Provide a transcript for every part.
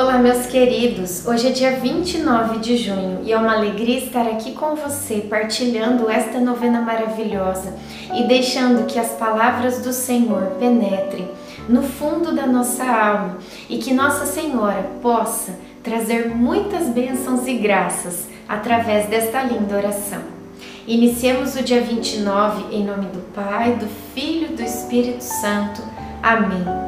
Olá, meus queridos! Hoje é dia 29 de junho e é uma alegria estar aqui com você, partilhando esta novena maravilhosa e deixando que as palavras do Senhor penetrem no fundo da nossa alma e que Nossa Senhora possa trazer muitas bênçãos e graças através desta linda oração. Iniciemos o dia 29 em nome do Pai, do Filho e do Espírito Santo. Amém.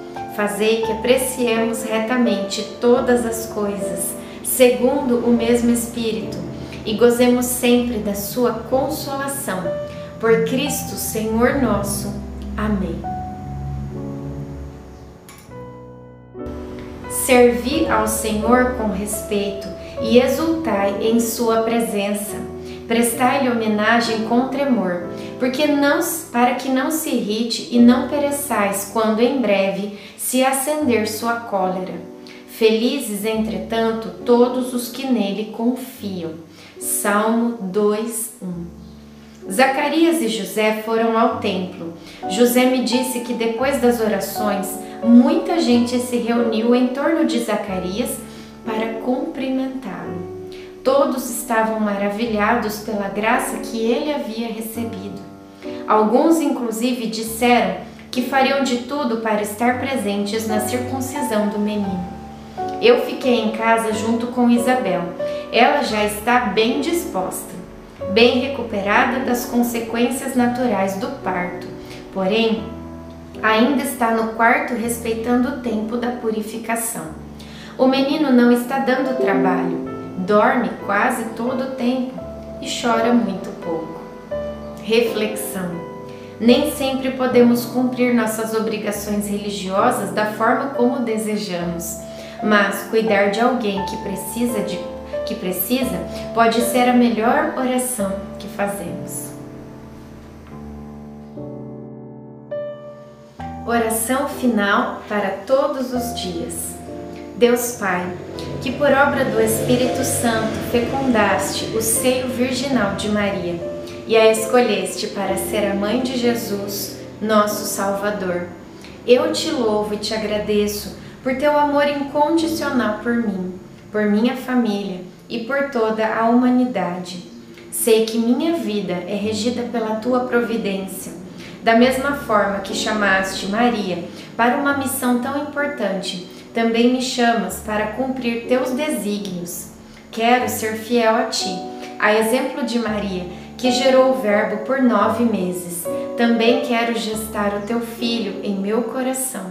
Fazei que apreciemos retamente todas as coisas, segundo o mesmo Espírito, e gozemos sempre da sua consolação. Por Cristo, Senhor nosso. Amém. Servi ao Senhor com respeito e exultai em sua presença. Prestai-lhe homenagem com tremor, porque não, para que não se irrite e não pereçais quando em breve se acender sua cólera. Felizes, entretanto, todos os que nele confiam. Salmo 2, 1. Zacarias e José foram ao templo. José me disse que depois das orações, muita gente se reuniu em torno de Zacarias para cumprimentá-lo. Todos estavam maravilhados pela graça que ele havia recebido. Alguns, inclusive, disseram que fariam de tudo para estar presentes na circuncisão do menino. Eu fiquei em casa junto com Isabel. Ela já está bem disposta, bem recuperada das consequências naturais do parto. Porém, ainda está no quarto respeitando o tempo da purificação. O menino não está dando trabalho, dorme quase todo o tempo e chora muito pouco. Reflexão: Nem sempre podemos cumprir nossas obrigações religiosas da forma como desejamos, mas cuidar de alguém que precisa de que precisa pode ser a melhor oração que fazemos. Oração final para todos os dias. Deus Pai, que por obra do Espírito Santo fecundaste o seio virginal de Maria e a escolheste para ser a mãe de Jesus, nosso Salvador. Eu te louvo e te agradeço por teu amor incondicional por mim, por minha família e por toda a humanidade. Sei que minha vida é regida pela tua providência da mesma forma que chamaste Maria para uma missão tão importante, também me chamas para cumprir teus desígnios. Quero ser fiel a ti, a exemplo de Maria, que gerou o Verbo por nove meses. Também quero gestar o teu filho em meu coração,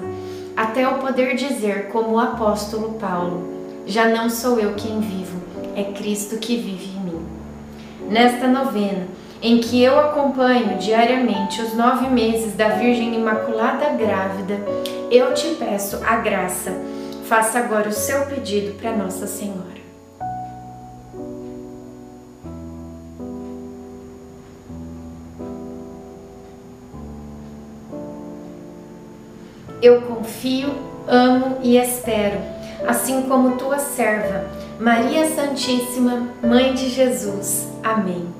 até eu poder dizer, como o apóstolo Paulo: Já não sou eu quem vivo, é Cristo que vive em mim. Nesta novena, em que eu acompanho diariamente os nove meses da Virgem Imaculada Grávida, eu te peço a graça. Faça agora o seu pedido para Nossa Senhora. Eu confio, amo e espero, assim como tua serva, Maria Santíssima, Mãe de Jesus. Amém.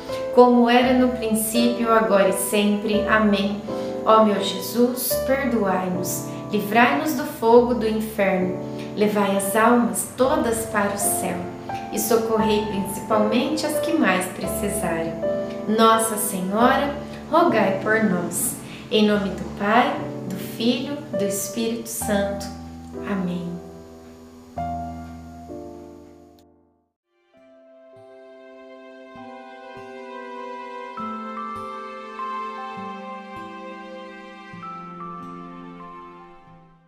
como era no princípio, agora e sempre. Amém. Ó meu Jesus, perdoai-nos, livrai-nos do fogo do inferno, levai as almas todas para o céu e socorrei principalmente as que mais precisarem. Nossa Senhora, rogai por nós. Em nome do Pai, do Filho, do Espírito Santo. Amém.